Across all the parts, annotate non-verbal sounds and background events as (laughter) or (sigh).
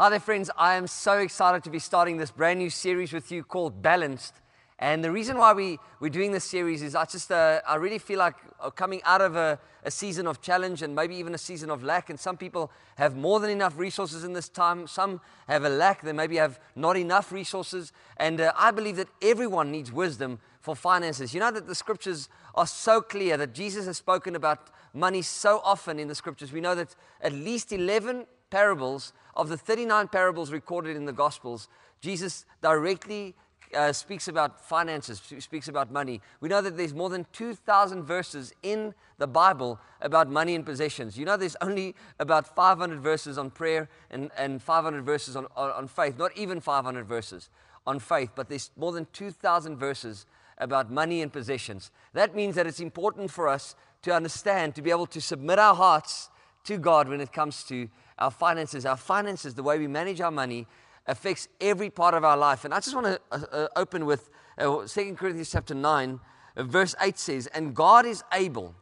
Hi there, friends. I am so excited to be starting this brand new series with you called Balanced. And the reason why we, we're doing this series is I just, uh, I really feel like uh, coming out of a, a season of challenge and maybe even a season of lack. And some people have more than enough resources in this time. Some have a lack. They maybe have not enough resources. And uh, I believe that everyone needs wisdom for finances. You know that the scriptures are so clear that Jesus has spoken about money so often in the scriptures. We know that at least 11 parables of the 39 parables recorded in the Gospels, Jesus directly uh, speaks about finances, speaks about money. We know that there's more than 2,000 verses in the Bible about money and possessions. You know, there's only about 500 verses on prayer and, and 500 verses on, on, on faith, not even 500 verses on faith, but there's more than 2,000 verses about money and possessions. That means that it's important for us to understand, to be able to submit our hearts to God when it comes to our finances. Our finances, the way we manage our money, affects every part of our life. And I just want to uh, uh, open with uh, 2 Corinthians chapter 9, uh, verse 8 says, And God is able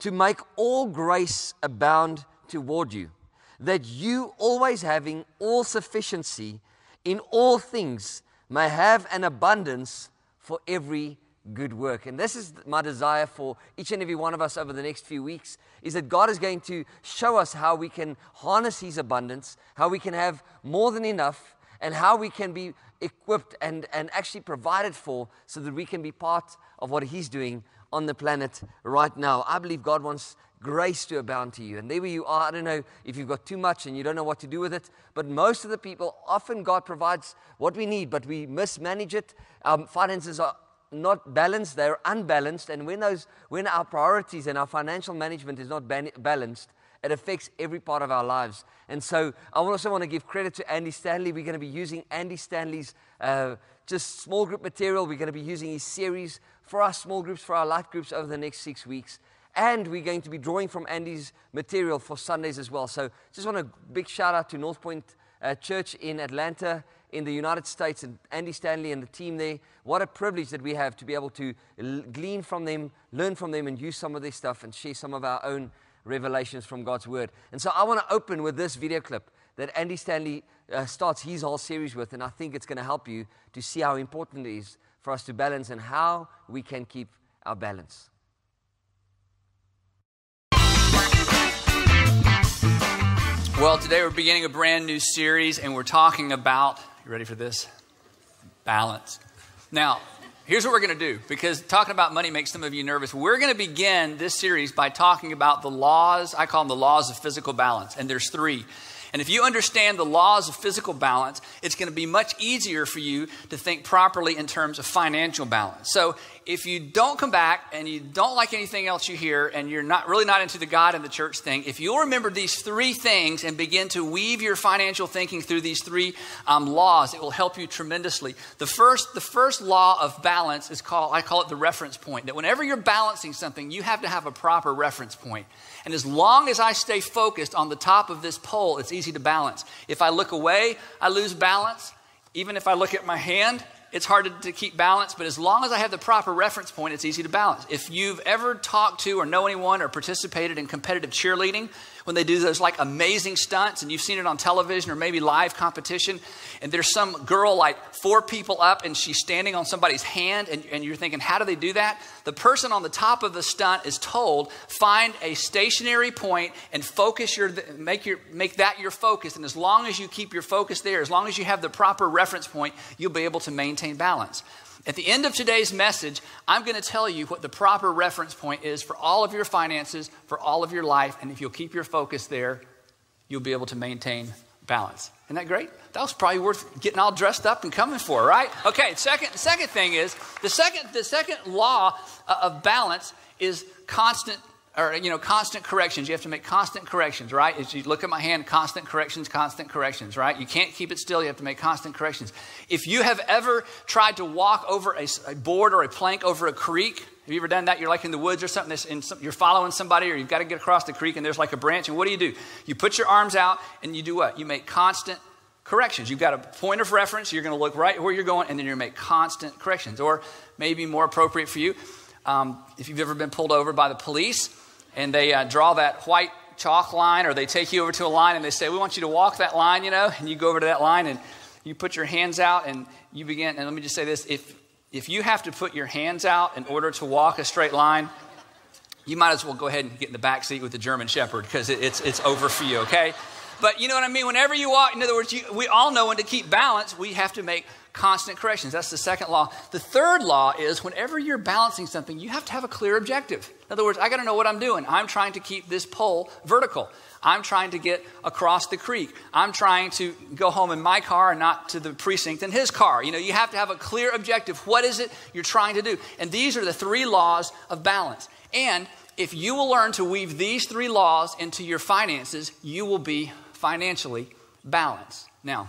to make all grace abound toward you, that you, always having all sufficiency in all things, may have an abundance for every good work. And this is my desire for each and every one of us over the next few weeks is that God is going to show us how we can harness his abundance, how we can have more than enough, and how we can be equipped and, and actually provided for so that we can be part of what he's doing on the planet right now. I believe God wants grace to abound to you. And there you are. I don't know if you've got too much and you don't know what to do with it, but most of the people, often God provides what we need, but we mismanage it. Our finances are not balanced, they're unbalanced. And when, those, when our priorities and our financial management is not ban- balanced, it affects every part of our lives. And so I also want to give credit to Andy Stanley. We're going to be using Andy Stanley's uh, just small group material. We're going to be using his series for our small groups, for our life groups over the next six weeks. And we're going to be drawing from Andy's material for Sundays as well. So just want a big shout out to North Point uh, Church in Atlanta in the United States and Andy Stanley and the team there. What a privilege that we have to be able to glean from them, learn from them, and use some of their stuff and share some of our own revelations from God's Word. And so I want to open with this video clip that Andy Stanley uh, starts his whole series with, and I think it's going to help you to see how important it is for us to balance and how we can keep our balance. Well, today we're beginning a brand new series, and we're talking about you ready for this? Balance. Now, here's what we're going to do because talking about money makes some of you nervous. We're going to begin this series by talking about the laws, I call them the laws of physical balance, and there's three. And if you understand the laws of physical balance, it's going to be much easier for you to think properly in terms of financial balance. So if you don't come back and you don't like anything else you hear and you're not really not into the God and the church thing, if you'll remember these three things and begin to weave your financial thinking through these three um, laws, it will help you tremendously. The first, the first law of balance is called, I call it the reference point. That whenever you're balancing something, you have to have a proper reference point. And as long as I stay focused on the top of this pole, it's easy to balance. If I look away, I lose balance. Even if I look at my hand, it's hard to, to, keep balance, but as long as I have the proper reference point, it's easy to balance. If you've ever talked to or know anyone or participated in competitive cheerleading, when they do those like amazing stunts and you've seen it on television or maybe live competition and there's some girl like four people up and she's standing on somebody's hand and, and you're thinking how do they do that? The person on the top of the stunt is told find a stationary point and focus your make your make that your focus and as long as you keep your focus there as long as you have the proper reference point you'll be able to maintain balance at the end of today's message, I'm going to tell you what the proper reference point is for all of your finances, for all of your life, and if you'll keep your focus there, you'll be able to maintain balance. Isn't that great? That was probably worth getting all dressed up and coming for, right? Okay, second, second thing is the second, the second law uh, of balance is constant or you know constant corrections. You have to make constant corrections right? As you look at my hand constant corrections constant corrections right? You can't keep it still. You have to make constant corrections. If you have ever tried to walk over a, a board or a plank over a creek have you ever done that? You're like in the woods or something and some, you're following somebody or you've got to get across the creek and there's like a branch and what do you do? You put your arms out and you do what? You make constant corrections. You've got a point of reference. You're going to look right where you're going and then you're going to make constant corrections. Or maybe more appropriate for you um, if you've ever been pulled over by the police and they uh, draw that white chalk line or they take you over to a line and they say, We want you to walk that line, you know, and you go over to that line and you put your hands out and you begin. And let me just say this if, if you have to put your hands out in order to walk a straight line, you might as well go ahead and get in the back seat with the German Shepherd because it, it's, it's over for you, okay? But you know what I mean? Whenever you walk, in other words, you, we all know when to keep balance, we have to make constant corrections. That's the second law. The third law is whenever you're balancing something, you have to have a clear objective. In other words, I got to know what I'm doing. I'm trying to keep this pole vertical. I'm trying to get across the creek. I'm trying to go home in my car and not to the precinct in his car. You know, you have to have a clear objective. What is it you're trying to do? And these are the three laws of balance. And if you will learn to weave these three laws into your finances, you will be financially balanced. Now,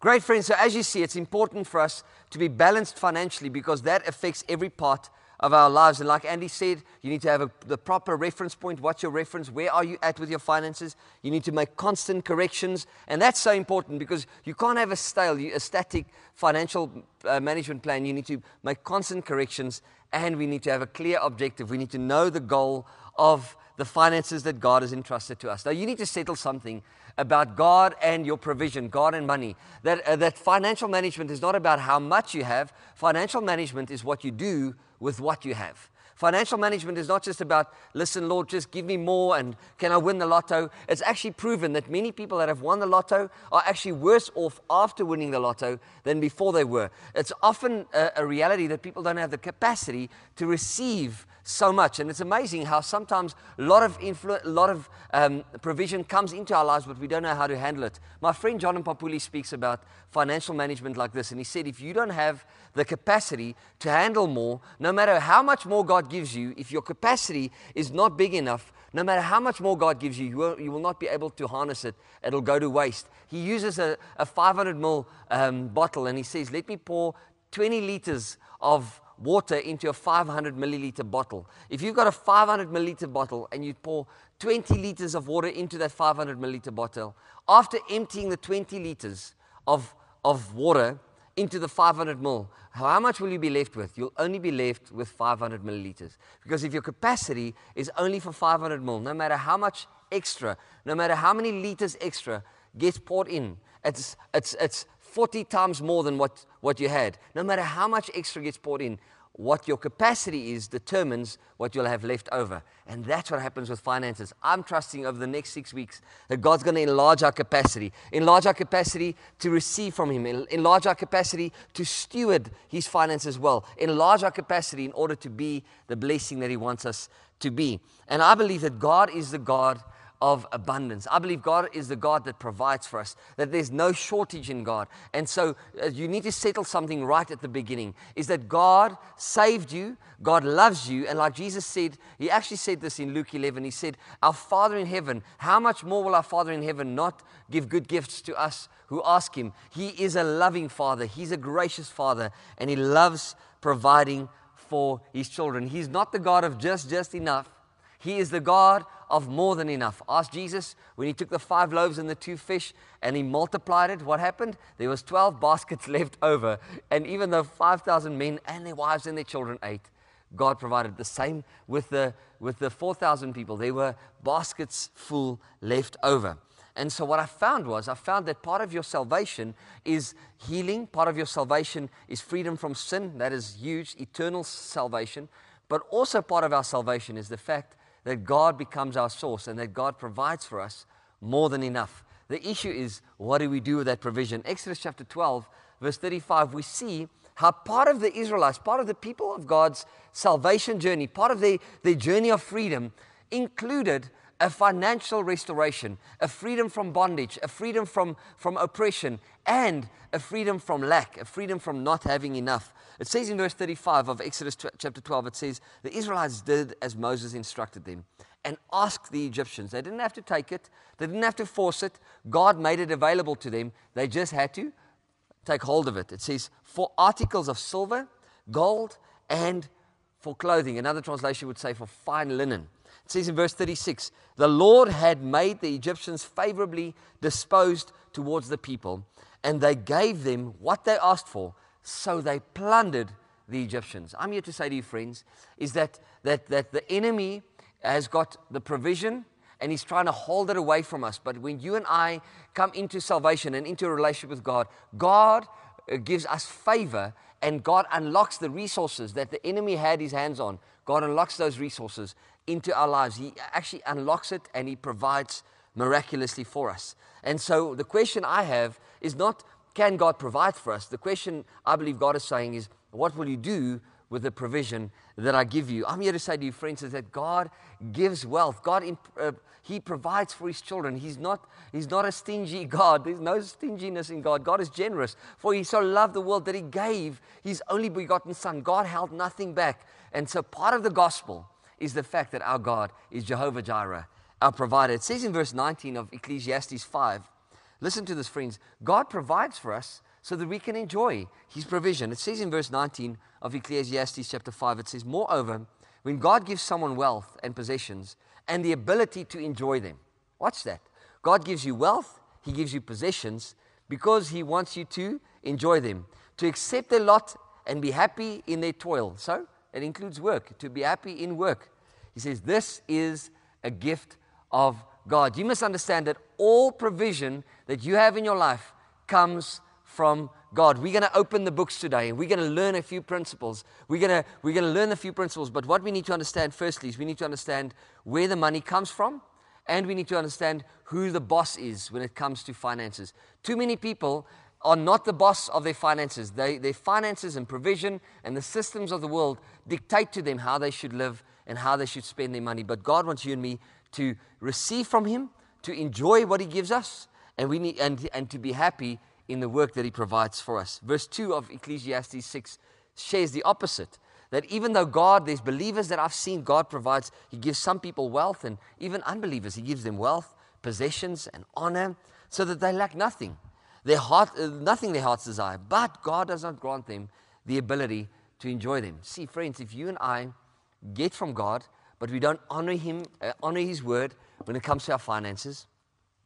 Great, friends. So, as you see, it's important for us to be balanced financially because that affects every part of our lives. And like Andy said, you need to have a, the proper reference point. What's your reference? Where are you at with your finances? You need to make constant corrections. And that's so important because you can't have a stale, a static financial uh, management plan. You need to make constant corrections and we need to have a clear objective. We need to know the goal of the finances that God has entrusted to us. Now, you need to settle something about God and your provision, God and money. That, uh, that financial management is not about how much you have, financial management is what you do with what you have. Financial management is not just about, listen, Lord, just give me more and can I win the lotto? It's actually proven that many people that have won the lotto are actually worse off after winning the lotto than before they were. It's often a, a reality that people don't have the capacity to receive so much. And it's amazing how sometimes a lot of, influ- lot of um, provision comes into our lives, but we don't know how to handle it. My friend John Papuli speaks about financial management like this. And he said, if you don't have the capacity to handle more, no matter how much more God gives you, if your capacity is not big enough, no matter how much more God gives you, you will, you will not be able to harness it. It'll go to waste. He uses a, a 500 ml um, bottle and he says, Let me pour 20 liters of water into a 500 milliliter bottle. If you've got a 500 milliliter bottle and you pour 20 liters of water into that 500 milliliter bottle, after emptying the 20 liters of, of water into the 500 ml, how much will you be left with? You'll only be left with 500 milliliters. Because if your capacity is only for 500 ml, no matter how much extra, no matter how many liters extra gets poured in, it's, it's, it's 40 times more than what, what you had. No matter how much extra gets poured in, what your capacity is determines what you'll have left over. And that's what happens with finances. I'm trusting over the next six weeks that God's going to enlarge our capacity, enlarge our capacity to receive from Him, enlarge our capacity to steward His finances well, enlarge our capacity in order to be the blessing that He wants us to be. And I believe that God is the God of abundance. I believe God is the God that provides for us, that there's no shortage in God. And so uh, you need to settle something right at the beginning is that God saved you, God loves you, and like Jesus said, he actually said this in Luke 11. He said, Our Father in heaven, how much more will our Father in heaven not give good gifts to us who ask him? He is a loving Father, He's a gracious Father, and He loves providing for His children. He's not the God of just, just enough. He is the God of more than enough. Ask Jesus when he took the five loaves and the two fish and he multiplied it, what happened? There was 12 (laughs) baskets left over. And even though 5,000 men and their wives and their children ate, God provided the same with the, with the 4,000 people. There were baskets full left over. And so, what I found was, I found that part of your salvation is healing, part of your salvation is freedom from sin. That is huge, eternal salvation. But also, part of our salvation is the fact that God becomes our source and that God provides for us more than enough. The issue is, what do we do with that provision? Exodus chapter 12, verse 35, we see how part of the Israelites, part of the people of God's salvation journey, part of their, their journey of freedom included a financial restoration, a freedom from bondage, a freedom from, from oppression, and a freedom from lack, a freedom from not having enough. It says in verse 35 of Exodus chapter 12, it says, The Israelites did as Moses instructed them and asked the Egyptians. They didn't have to take it, they didn't have to force it. God made it available to them. They just had to take hold of it. It says, For articles of silver, gold, and for clothing. Another translation would say, For fine linen. It says in verse 36 The Lord had made the Egyptians favorably disposed towards the people, and they gave them what they asked for, so they plundered the Egyptians. I'm here to say to you, friends, is that, that, that the enemy has got the provision and He's trying to hold it away from us. But when you and I come into salvation and into a relationship with God, God uh, gives us favor and God unlocks the resources that the enemy had his hands on. God unlocks those resources into our lives. He actually unlocks it and He provides miraculously for us. And so the question I have is not can God provide for us? The question I believe God is saying is, what will you do with the provision that I give you? I'm here to say to you, friends, is that God gives wealth. God, uh, He provides for His children. He's not, he's not a stingy God. There's no stinginess in God. God is generous. For He so loved the world that He gave His only begotten Son. God held nothing back. And so part of the gospel is the fact that our God is Jehovah Jireh, our provider. It says in verse 19 of Ecclesiastes 5, Listen to this, friends. God provides for us so that we can enjoy his provision. It says in verse 19 of Ecclesiastes chapter 5, it says, Moreover, when God gives someone wealth and possessions and the ability to enjoy them, watch that. God gives you wealth, he gives you possessions because he wants you to enjoy them, to accept their lot and be happy in their toil. So it includes work, to be happy in work. He says, This is a gift of God. You must understand that all provision that you have in your life comes from God. We're going to open the books today and we're going to learn a few principles. We're going, to, we're going to learn a few principles, but what we need to understand firstly is we need to understand where the money comes from and we need to understand who the boss is when it comes to finances. Too many people are not the boss of their finances. They, their finances and provision and the systems of the world dictate to them how they should live and how they should spend their money. But God wants you and me to receive from Him, to enjoy what He gives us, and, we need, and, and to be happy in the work that He provides for us. Verse 2 of Ecclesiastes 6 shares the opposite. That even though God, there's believers that I've seen God provides, He gives some people wealth, and even unbelievers, He gives them wealth, possessions, and honor, so that they lack nothing. Their heart, uh, nothing their hearts desire, but God does not grant them the ability to enjoy them. See, friends, if you and I get from God but we don't honor Him, uh, honor His word when it comes to our finances,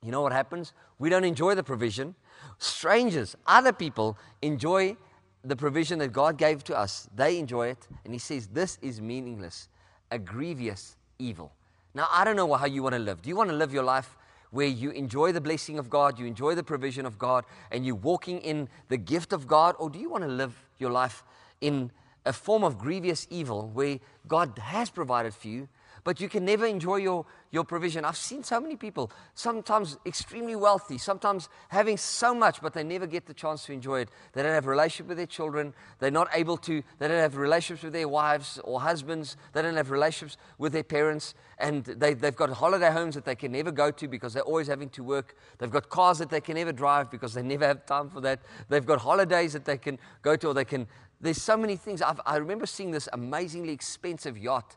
you know what happens? We don't enjoy the provision. Strangers, other people enjoy the provision that God gave to us. They enjoy it. And He says, This is meaningless, a grievous evil. Now, I don't know how you want to live. Do you want to live your life where you enjoy the blessing of God, you enjoy the provision of God, and you're walking in the gift of God? Or do you want to live your life in a form of grievous evil where God has provided for you, but you can never enjoy your, your provision. I've seen so many people, sometimes extremely wealthy, sometimes having so much, but they never get the chance to enjoy it. They don't have a relationship with their children. They're not able to, they don't have relationships with their wives or husbands. They don't have relationships with their parents. And they, they've got holiday homes that they can never go to because they're always having to work. They've got cars that they can never drive because they never have time for that. They've got holidays that they can go to or they can there's so many things. I've, i remember seeing this amazingly expensive yacht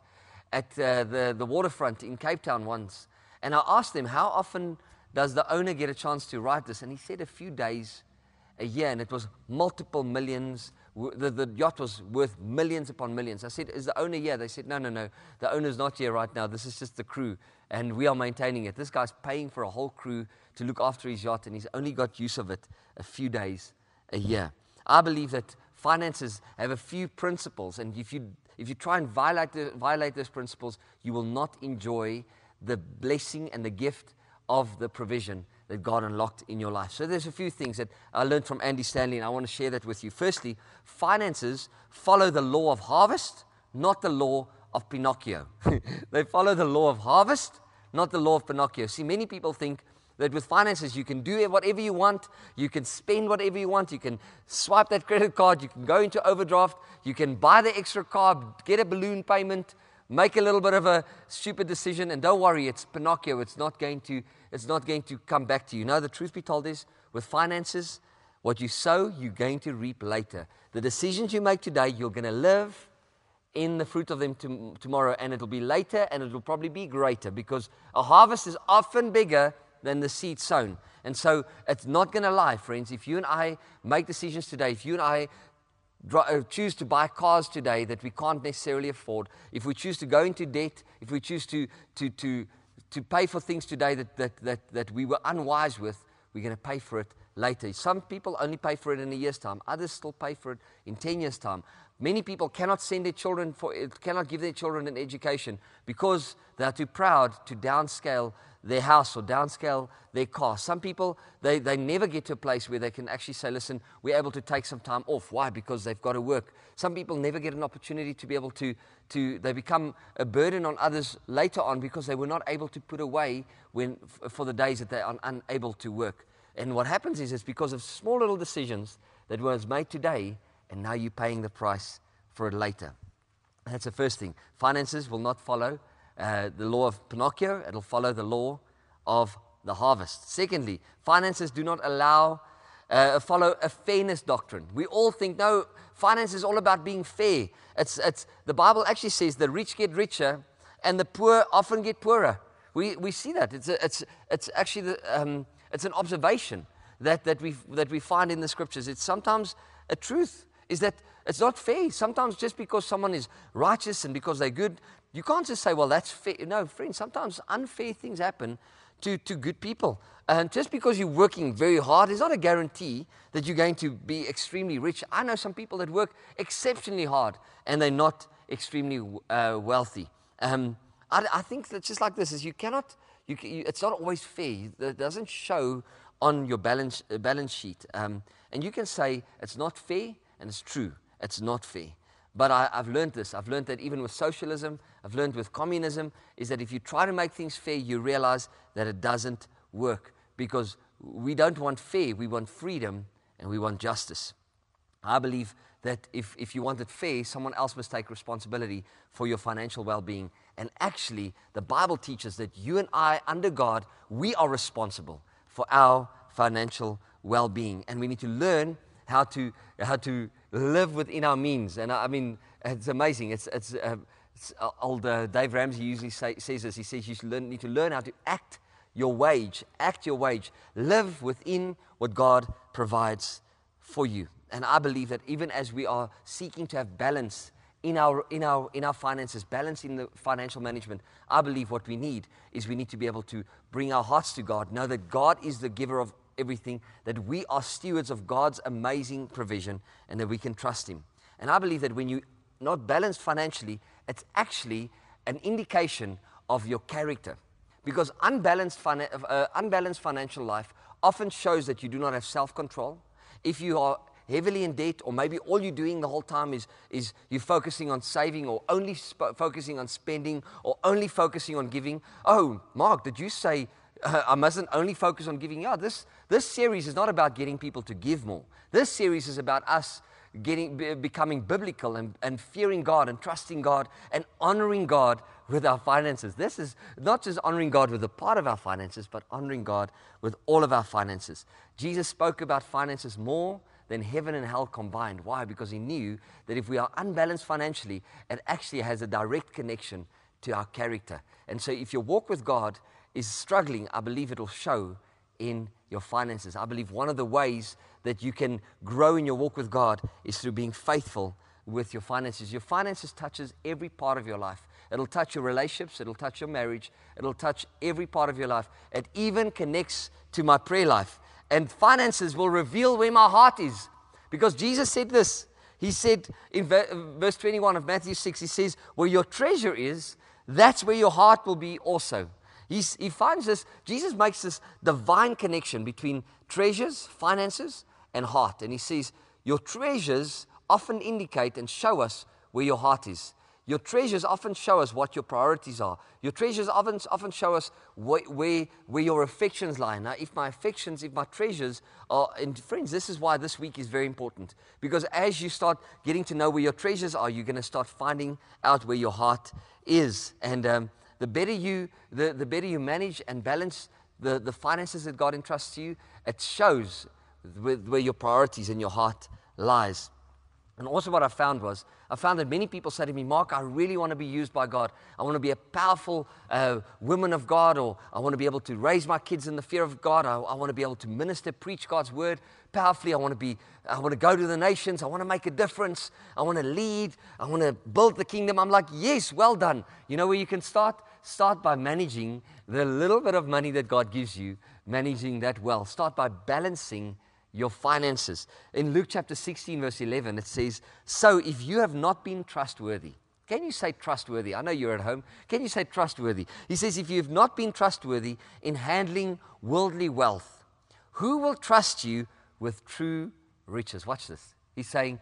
at uh, the, the waterfront in Cape Town once. And I asked him, How often does the owner get a chance to ride this? And he said, A few days a year. And it was multiple millions. The, the yacht was worth millions upon millions. I said, Is the owner here? They said, No, no, no. The owner's not here right now. This is just the crew. And we are maintaining it. This guy's paying for a whole crew to look after his yacht. And he's only got use of it a few days a year. I believe that finances have a few principles, and if you, if you try and violate, the, violate those principles, you will not enjoy the blessing and the gift of the provision that God unlocked in your life. So there's a few things that I learned from Andy Stanley, and I want to share that with you. Firstly, finances follow the law of harvest, not the law of Pinocchio. (laughs) they follow the law of harvest, not the law of Pinocchio. See, many people think that with finances, you can do whatever you want, you can spend whatever you want, you can swipe that credit card, you can go into overdraft, you can buy the extra car, get a balloon payment, make a little bit of a stupid decision, and don't worry, it's Pinocchio. It's not going to, it's not going to come back to you. No, the truth be told is, with finances, what you sow, you're going to reap later. The decisions you make today, you're going to live in the fruit of them to, tomorrow, and it'll be later, and it'll probably be greater because a harvest is often bigger than the seed sown. And so it's not going to lie, friends. If you and I make decisions today, if you and I uh, choose to buy cars today that we can't necessarily afford, if we choose to go into debt, if we choose to, to, to, to pay for things today that, that, that, that we were unwise with, we're going to pay for it later. Some people only pay for it in a year's time, others still pay for it in 10 years' time. Many people cannot send their children for, it cannot give their children an education because they are too proud to downscale their house or downscale their car. Some people, they, they never get to a place where they can actually say, listen, we're able to take some time off. Why? Because they've got to work. Some people never get an opportunity to be able to, to they become a burden on others later on because they were not able to put away when, for the days that they are unable to work. And what happens is it's because of small little decisions that was made today, and now you're paying the price for it later. That's the first thing. Finances will not follow uh, the law of Pinocchio, it'll follow the law of the harvest. Secondly, finances do not allow, uh, follow a fairness doctrine. We all think, no, finance is all about being fair. It's, it's, the Bible actually says the rich get richer and the poor often get poorer. We, we see that. It's, a, it's, it's actually the, um, it's an observation that, that, we, that we find in the scriptures. It's sometimes a truth is that it's not fair. Sometimes just because someone is righteous and because they're good, you can't just say, well, that's fair. No, friends, sometimes unfair things happen to, to good people. And just because you're working very hard is not a guarantee that you're going to be extremely rich. I know some people that work exceptionally hard and they're not extremely uh, wealthy. Um, I, I, think that just like this is you cannot, you, you, it's not always fair. It doesn't show on your balance, uh, balance sheet. Um, and you can say it's not fair and it's true. It's not fair. But I, have learned this. I've learned that even with socialism, I've learned with communism, is that if you try to make things fair, you realize that it doesn't work because we don't want fair, we want freedom and we want justice. I believe that if, if you want it fair, someone else must take responsibility for your financial well being. And actually, the Bible teaches that you and I, under God, we are responsible for our financial well being. And we need to learn how to, how to live within our means. And I, mean, it's amazing. It's, it's, uh, it's old uh, Dave Ramsey usually say, says this. He says you learn, need to learn how to act your wage, act your wage, live within what God provides for you. And I believe that even as we are seeking to have balance in our, in our, in our finances, balance in the financial management, I believe what we need is we need to be able to bring our hearts to God, know that God is the giver of everything, that we are stewards of God's amazing provision, and that we can trust Him. And I believe that when you're not balanced financially, it's actually an indication of your character. Because unbalanced, uh, unbalanced financial life often shows that you do not have self control. If you are heavily in debt, or maybe all you're doing the whole time is, is you're focusing on saving, or only sp- focusing on spending, or only focusing on giving. Oh, Mark, did you say uh, (laughs) I mustn't only focus on giving out. This, this series is not about getting people to give more. This series is about us getting, be, becoming biblical and, and fearing God and trusting God and honoring God with our finances. This is not just honoring God with a part of our finances, but honoring God with all of our finances. Jesus spoke about finances more than heaven and hell combined. Why? Because he knew that if we are unbalanced financially, it actually has a direct connection to our character. And so if your walk with God, is struggling, I believe it'll show in your finances. I believe one of the ways that you can grow in your walk with God is through being faithful with your finances. Your finances touches every part of your life. It'll touch your relationships, it'll touch your marriage, it'll touch every part of your life. It even connects to my prayer life. And finances will reveal where my heart is. Because Jesus said this. He said in uh, verse 21 of Matthew 6, He says, Where your treasure is, that's where your heart will be also. He's, he finds this, Jesus makes this divine connection between treasures, finances, and heart. And he says, Your treasures often indicate and show us where your heart is. Your treasures often show us what your priorities are. Your treasures often, often show us where, where, your affections lie. Now, if my affections, if my treasures are, and friends, this is why this week is very important. Because as you start getting to know where your treasures are, you're going to start finding out where your heart is. And um, the better you, the, the better you manage and balance the, the finances that God entrusts you, it shows where, where your priorities and your heart lies. And also, what I found was, I found that many people say to me, Mark, I really want to be used by God. I want to be a powerful uh, woman of God, or I want to be able to raise my kids in the fear of God. I, I, want to be able to minister, preach God's word powerfully. I want to be, I want to go to the nations. I want to make a difference. I want to lead. I want to build the kingdom. I'm like, yes, well done. You know where you can start? Start by managing the little bit of money that God gives you, managing that well. Start by balancing your finances. In Luke chapter 16, verse 11, it says, So if you have not been trustworthy, can you say trustworthy? I know you're at home. Can you say trustworthy? He says, If you have not been trustworthy in handling worldly wealth, who will trust you with true riches? Watch this. He's saying,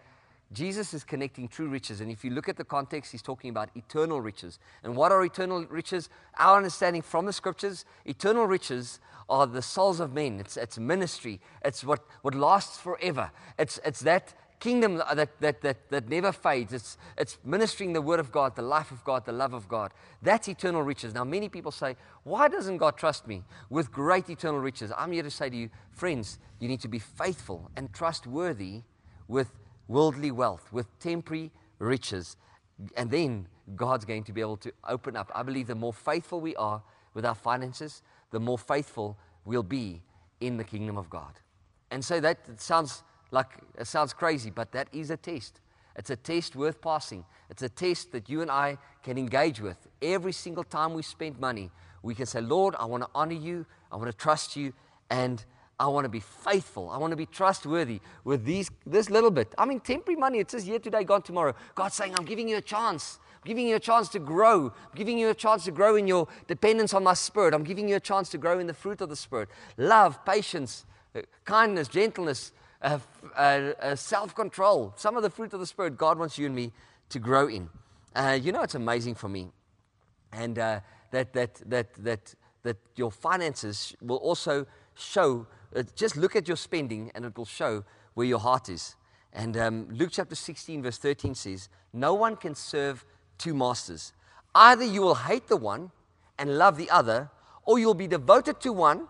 Jesus is connecting true riches. And if you look at the context, he's talking about eternal riches. And what are eternal riches? Our understanding from the scriptures eternal riches are the souls of men. It's, it's ministry, it's what, what lasts forever. It's, it's that kingdom that, that, that, that never fades. It's, it's ministering the word of God, the life of God, the love of God. That's eternal riches. Now, many people say, Why doesn't God trust me with great eternal riches? I'm here to say to you, friends, you need to be faithful and trustworthy with worldly wealth, with temporary riches. And then God's going to be able to open up. I believe the more faithful we are with our finances, the more faithful we'll be in the kingdom of God. And so that sounds like it sounds crazy, but that is a test. It's a test worth passing. It's a test that you and I can engage with. Every single time we spend money, we can say, Lord, I want to honor you, I want to trust you, and I want to be faithful. I want to be trustworthy with these, this little bit. I mean, temporary money, it says here today, gone tomorrow. God's saying, I'm giving you a chance. I'm giving you a chance to grow. I'm giving you a chance to grow in your dependence on my spirit. I'm giving you a chance to grow in the fruit of the spirit love, patience, uh, kindness, gentleness, uh, uh, uh self control. Some of the fruit of the spirit God wants you and me to grow in. Uh, you know, it's amazing for me. And uh, that, that, that, that, that your finances will also show uh, just look at your spending and it will show where your heart is. And um, Luke chapter 16, verse 13 says, No one can serve two masters. Either you will hate the one and love the other, or you'll be devoted to one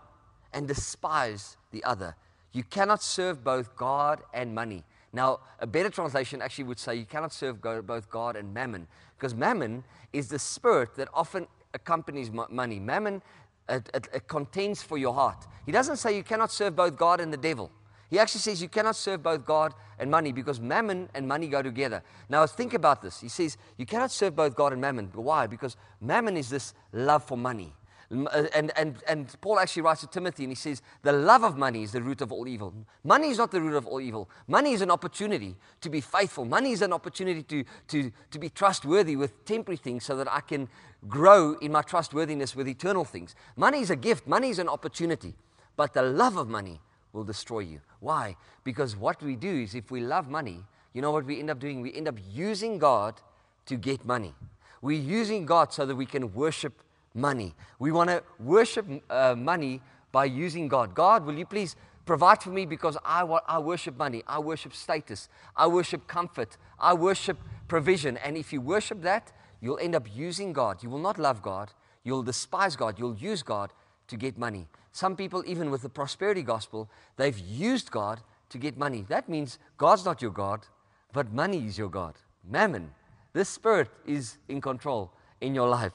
and despise the other. You cannot serve both God and money. Now, a better translation actually would say you cannot serve both God and mammon, because mammon is the spirit that often accompanies money. Mammon it, it, it contends for your heart. He doesn't say you cannot serve both God and the devil. He actually says you cannot serve both God and money because mammon and money go together. Now, think about this. He says you cannot serve both God and mammon. Why? Because mammon is this love for money. Uh, and, and, and Paul actually writes to Timothy and he says, The love of money is the root of all evil. Money is not the root of all evil. Money is an opportunity to be faithful. Money is an opportunity to, to, to be trustworthy with temporary things so that I can grow in my trustworthiness with eternal things. Money is a gift, money is an opportunity. But the love of money will destroy you. Why? Because what we do is if we love money, you know what we end up doing? We end up using God to get money. We're using God so that we can worship money. We want to worship uh, money by using God. God, will you please provide for me because I, I worship money, I worship status, I worship comfort, I worship provision. And if you worship that, you'll end up using God. You will not love God, you'll despise God, you'll use God to get money. Some people, even with the prosperity gospel, they've used God to get money. That means God's not your God, but money is your God. Mammon, this spirit is in control in your life.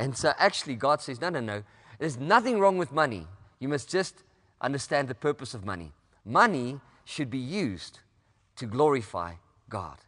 And so actually, God says, no, no, no. There's nothing wrong with money. You must just understand the purpose of money. Money should be used to glorify God.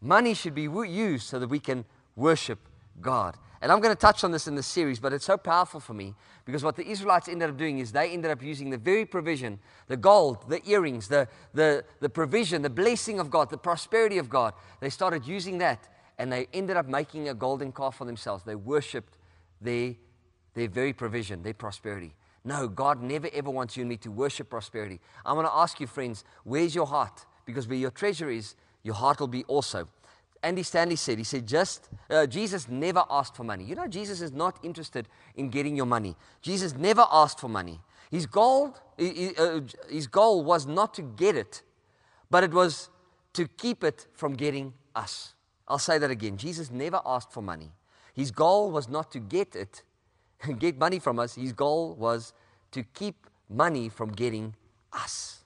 Money should be used so that we can worship God. And I'm going to touch on this in the series, but it's so powerful for me because what the Israelites ended up doing is they ended up using the very provision, the gold, the earrings, the, the, the provision, the blessing of God, the prosperity of God. They started using that and they ended up making a golden calf for themselves. They worshiped their, their very provision, their prosperity. No, God never ever wants you and me to worship prosperity. I want to ask you, friends, where's your heart? Because where your treasure is, your heart will be also. Andy Stanley said, he said, just, uh, Jesus never asked for money. You know, Jesus is not interested in getting your money. Jesus never asked for money. His goal, uh, his goal was not to get it, but it was to keep it from getting us. I'll say that again. Jesus never asked for money. His goal was not to get it, (laughs) get money from us. His goal was to keep money from getting us.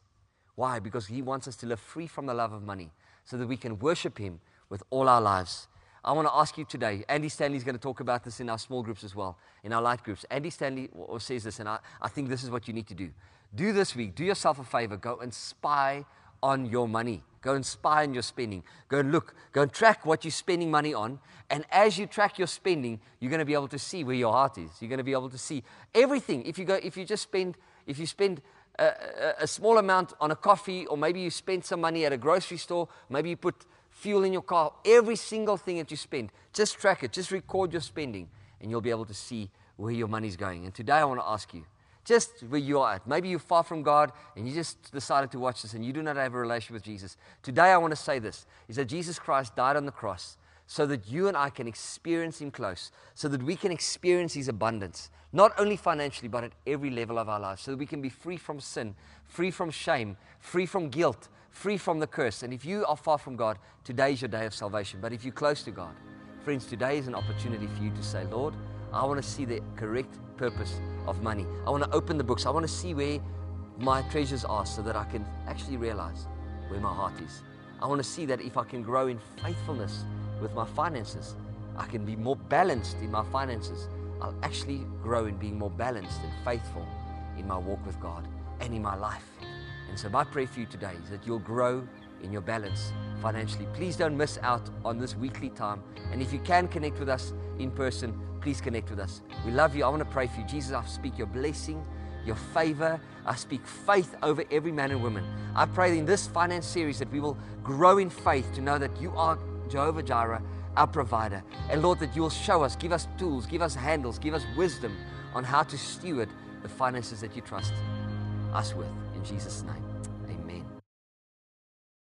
Why? Because he wants us to live free from the love of money so that we can worship him with all our lives. I want to ask you today. Andy Stanley is going to talk about this in our small groups as well, in our light groups. Andy Stanley says this, and I, I think this is what you need to do. Do this week, do yourself a favor, go and spy on your money. Go and spy on your spending. Go and look. Go and track what you're spending money on. And as you track your spending, you're going to be able to see where your heart is. You're going to be able to see everything. If you go, if you just spend, if you spend a, a, a small amount on a coffee, or maybe you spend some money at a grocery store, maybe you put fuel in your car, every single thing that you spend, just track it, just record your spending, and you'll be able to see where your money's going. And today I want to ask you, just where you are at. Maybe you're far from God and you just decided to watch this and you do not have a relationship with Jesus. Today I want to say this is that Jesus Christ died on the cross so that you and I can experience Him close, so that we can experience His abundance, not only financially, but at every level of our lives, so that we can be free from sin, free from shame, free from guilt, free from the curse. And if you are far from God, today is your day of salvation. But if you're close to God, friends, today is an opportunity for you to say, Lord, I want to see the correct purpose of money. I want to open the books. I want to see where my treasures are so that I can actually realize where my heart is. I want to see that if I can grow in faithfulness with my finances, I can be more balanced in my finances. I'll actually grow in being more balanced and faithful in my walk with God and in my life. And so, my prayer for you today is that you'll grow in your balance financially. Please don't miss out on this weekly time. And if you can connect with us in person, please connect with us. We love you. I want to pray for you. Jesus, I speak your blessing, your favor. I speak faith over every man and woman. I pray in this finance series that we will grow in faith to know that you are Jehovah Jireh, our provider. And Lord, that you will show us, give us tools, give us handles, give us wisdom on how to steward the finances that you trust us with. In Jesus' name.